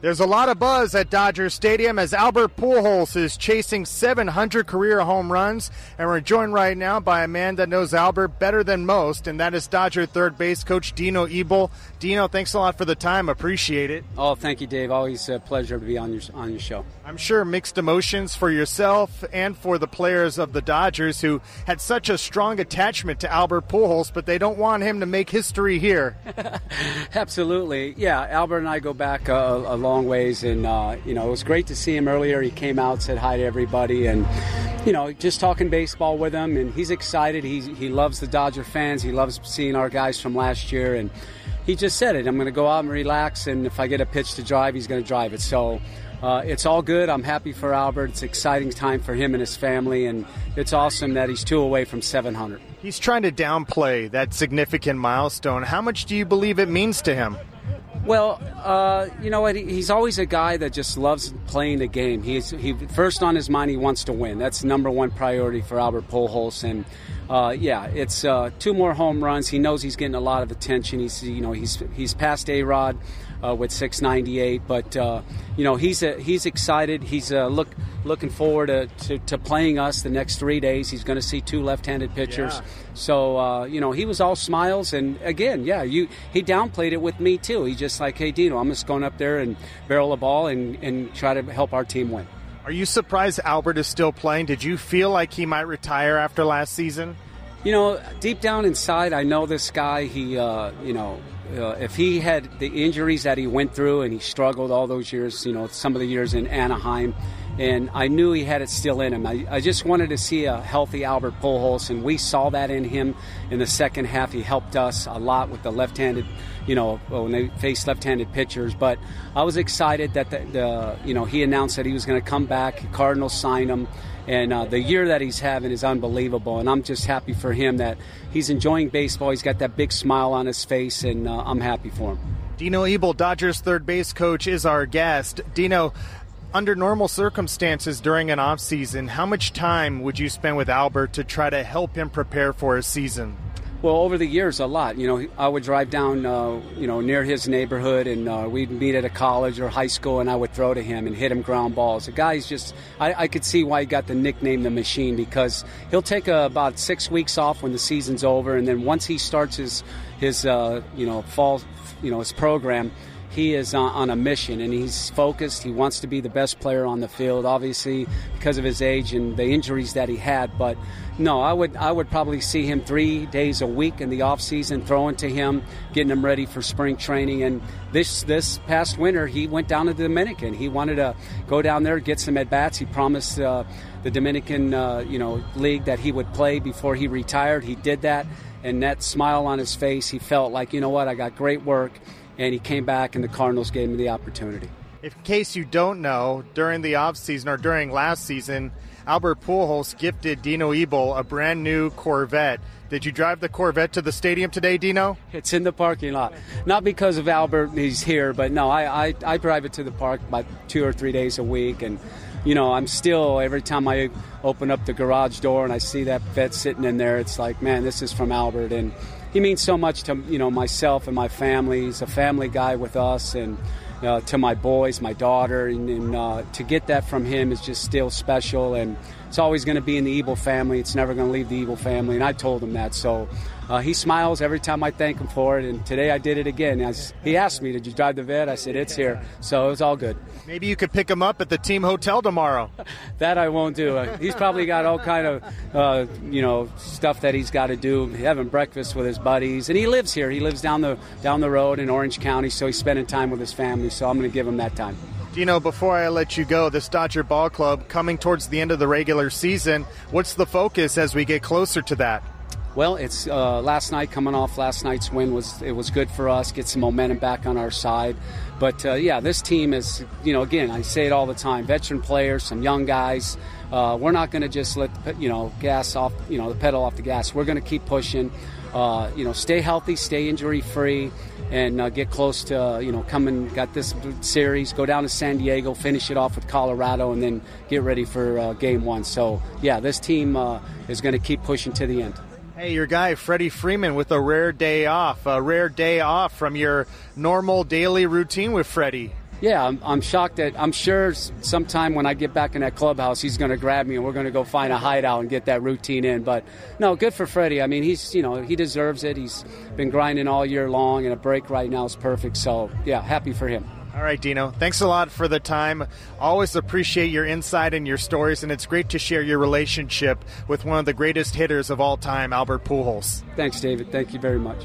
There's a lot of buzz at Dodger Stadium as Albert Pujols is chasing 700 career home runs, and we're joined right now by a man that knows Albert better than most, and that is Dodger third base coach Dino Ebel. Dino, thanks a lot for the time. Appreciate it. Oh, thank you, Dave. Always a pleasure to be on your on your show. I'm sure mixed emotions for yourself and for the players of the Dodgers who had such a strong attachment to Albert Pujols, but they don't want him to make history here. Absolutely, yeah. Albert and I go back a, a long ways, and uh, you know it was great to see him earlier. He came out, said hi to everybody, and you know just talking baseball with him, and he's excited. He he loves the Dodger fans. He loves seeing our guys from last year, and he just said it. I'm going to go out and relax, and if I get a pitch to drive, he's going to drive it. So uh, it's all good. I'm happy for Albert. It's exciting time for him and his family, and it's awesome that he's two away from 700. He's trying to downplay that significant milestone. How much do you believe it means to him? Well, uh, you know what? He's always a guy that just loves playing the game. He's he first on his mind. He wants to win. That's number one priority for Albert Pujols. And uh, yeah, it's uh, two more home runs. He knows he's getting a lot of attention. He's you know he's he's past A Rod uh, with 698. But uh, you know he's a, he's excited. He's uh, look looking forward to, to, to, playing us the next three days. He's going to see two left-handed pitchers. Yeah. So uh, you know he was all smiles. And again, yeah, you he downplayed it with me too. He just like, hey Dino, I'm just going up there and barrel the ball and, and try to help our team win. Are you surprised Albert is still playing? Did you feel like he might retire after last season? You know, deep down inside, I know this guy. He, uh, you know, uh, if he had the injuries that he went through and he struggled all those years, you know, some of the years in Anaheim, and I knew he had it still in him. I, I just wanted to see a healthy Albert Pujols, and we saw that in him in the second half. He helped us a lot with the left-handed, you know, when they faced left-handed pitchers. But I was excited that the, the you know he announced that he was going to come back. Cardinals signed him. And uh, the year that he's having is unbelievable. And I'm just happy for him that he's enjoying baseball. He's got that big smile on his face, and uh, I'm happy for him. Dino Ebel, Dodgers third base coach, is our guest. Dino, under normal circumstances during an off season, how much time would you spend with Albert to try to help him prepare for a season? Well, over the years, a lot. You know, I would drive down, uh, you know, near his neighborhood, and uh, we'd meet at a college or high school, and I would throw to him and hit him ground balls. The guy's just, I, I could see why he got the nickname the Machine because he'll take uh, about six weeks off when the season's over, and then once he starts his, his, uh, you know, fall, you know, his program, he is on, a mission and he's focused. He wants to be the best player on the field, obviously because of his age and the injuries that he had. But no, I would I would probably see him three days a week in the off season, throwing to him, getting him ready for spring training. And this this past winter, he went down to the Dominican. He wanted to go down there, get some at bats. He promised uh, the Dominican uh, you know league that he would play before he retired. He did that, and that smile on his face, he felt like you know what, I got great work and he came back, and the Cardinals gave him the opportunity. In case you don't know, during the offseason or during last season, Albert Pujols gifted Dino Ebel a brand new Corvette. Did you drive the Corvette to the stadium today, Dino? It's in the parking lot. Not because of Albert, he's here, but no, I, I, I drive it to the park about two or three days a week. And, you know, I'm still, every time I open up the garage door and I see that vet sitting in there, it's like, man, this is from Albert. And, he means so much to you know myself and my family. He's a family guy with us, and uh, to my boys, my daughter, and, and uh, to get that from him is just still special. And it's always going to be in the Ebel family. It's never going to leave the Ebel family, and I told him that. So uh, he smiles every time I thank him for it, and today I did it again. Was, he asked me, "Did you drive the vet?" I said, "It's here," so it was all good. Maybe you could pick him up at the team hotel tomorrow. that I won't do. Uh, he's probably got all kind of uh, you know stuff that he's got to do, having breakfast with his buddies, and he lives here. He lives down the down the road in Orange County, so he's spending time with his family. So I'm going to give him that time. You know, before I let you go, this Dodger Ball Club coming towards the end of the regular season. What's the focus as we get closer to that? Well, it's uh, last night coming off last night's win was it was good for us, get some momentum back on our side. But uh, yeah, this team is you know again I say it all the time, veteran players, some young guys. Uh, we're not going to just let the, you know gas off you know the pedal off the gas. We're going to keep pushing. Uh, you know, stay healthy, stay injury free, and uh, get close to you know coming. Got this series, go down to San Diego, finish it off with Colorado, and then get ready for uh, Game One. So yeah, this team is going to keep pushing to the end. Hey, your guy Freddie Freeman with a rare day off, a rare day off from your normal daily routine with Freddie. yeah, I'm, I'm, shocked that I'm sure sometime when I get back in that clubhouse, he's going to grab me and we're going to go find a hideout and get that routine in. But no, good for Freddie. I mean, he's you know he deserves it. He's been grinding all year long, and a break right now is perfect. So yeah, happy for him. All right, Dino. Thanks a lot for the time. Always appreciate your insight and your stories, and it's great to share your relationship with one of the greatest hitters of all time, Albert Pujols. Thanks, David. Thank you very much.